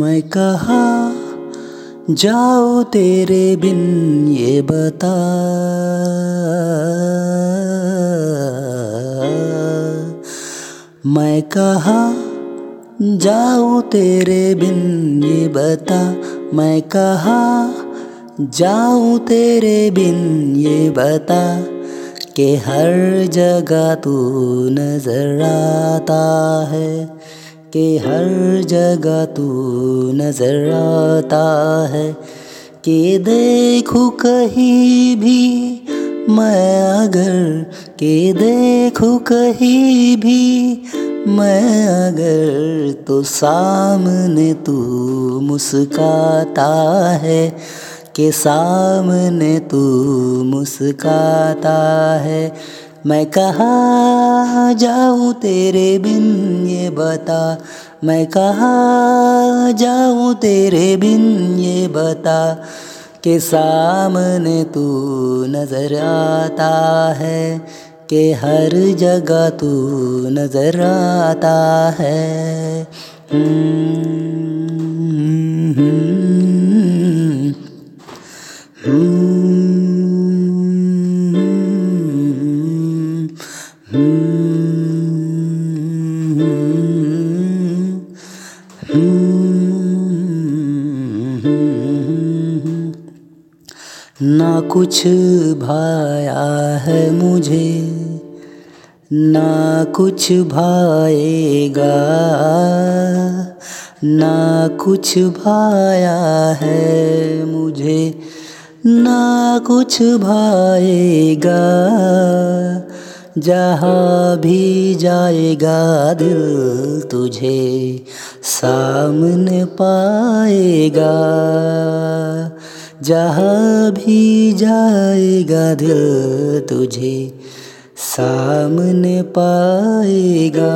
मैं कहा, जाओ तेरे बिन ये बता। मैं कहा जाऊँ तेरे बिन ये बता। मैं कहा जाऊँ तेरे बिन ये बता। कि हर जगह तू नज़र आता है। कि हर जगह तू नज़र आता है। कि देखूँ कहीं भी मैं अगर, के देखूँ कहीं भी मैं अगर तो सामने तू मुस्काता है। के सामने तू मुस्काता है। मैं कहा जाऊँ तेरे बिन? बता। मैं कहाँ जाऊँ तेरे बिन, ये बता। के सामने तू नज़र आता है, के हर जगह तू नज़र आता है। ना कुछ भाया है मुझे, ना कुछ भाएगा, ना कुछ भाया है मुझे, ना कुछ भाएगा। जहाँ भी जाएगा दिल तुझे, सामने पाएगा। जहाँ भी जाएगा दिल तुझे, सामने पाएगा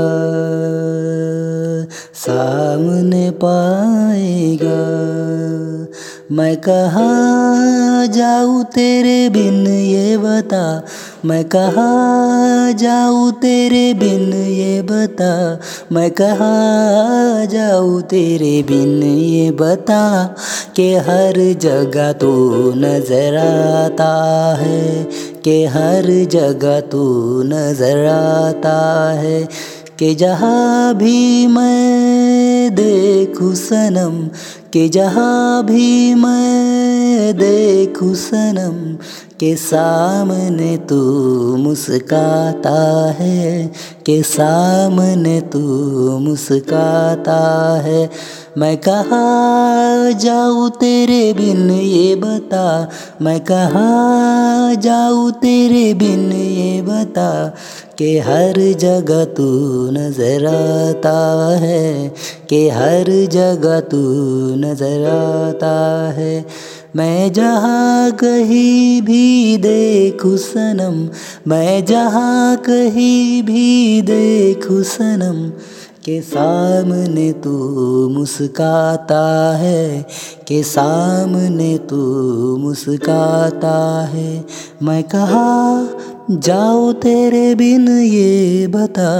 सामने पाएगा। मैं कहाँ जाऊँ तेरे बिन ये बता, मैं कहाँ जाऊँ तेरे बिन, ये बता। मैं कहाँ जाऊँ तेरे बिन, ये बता के हर जगह तू नज़र आता है। के हर जगह तू नज़र आता है। कि जहाँ भी मैं देखूँ सनम, कि जहाँ भी मैं देखूँ सनम के सामने तू मुस्काता है, के सामने तू मुस्काता है। मैं कहाँ जाऊँ तेरे बिन ये बता, मैं कहाँ जाऊँ तेरे बिन ये बता के हर जगह तू नज़र आता है, के हर जगह तू नज़र आता है। मैं जहाँ कहीं भी देखूँ सनम, मैं जहाँ कहीं भी देखूँ सनम, के सामने तू मुस्काता है, के सामने तू मुस्काता है। मैं कहा जाओ तेरे बिन ये बता?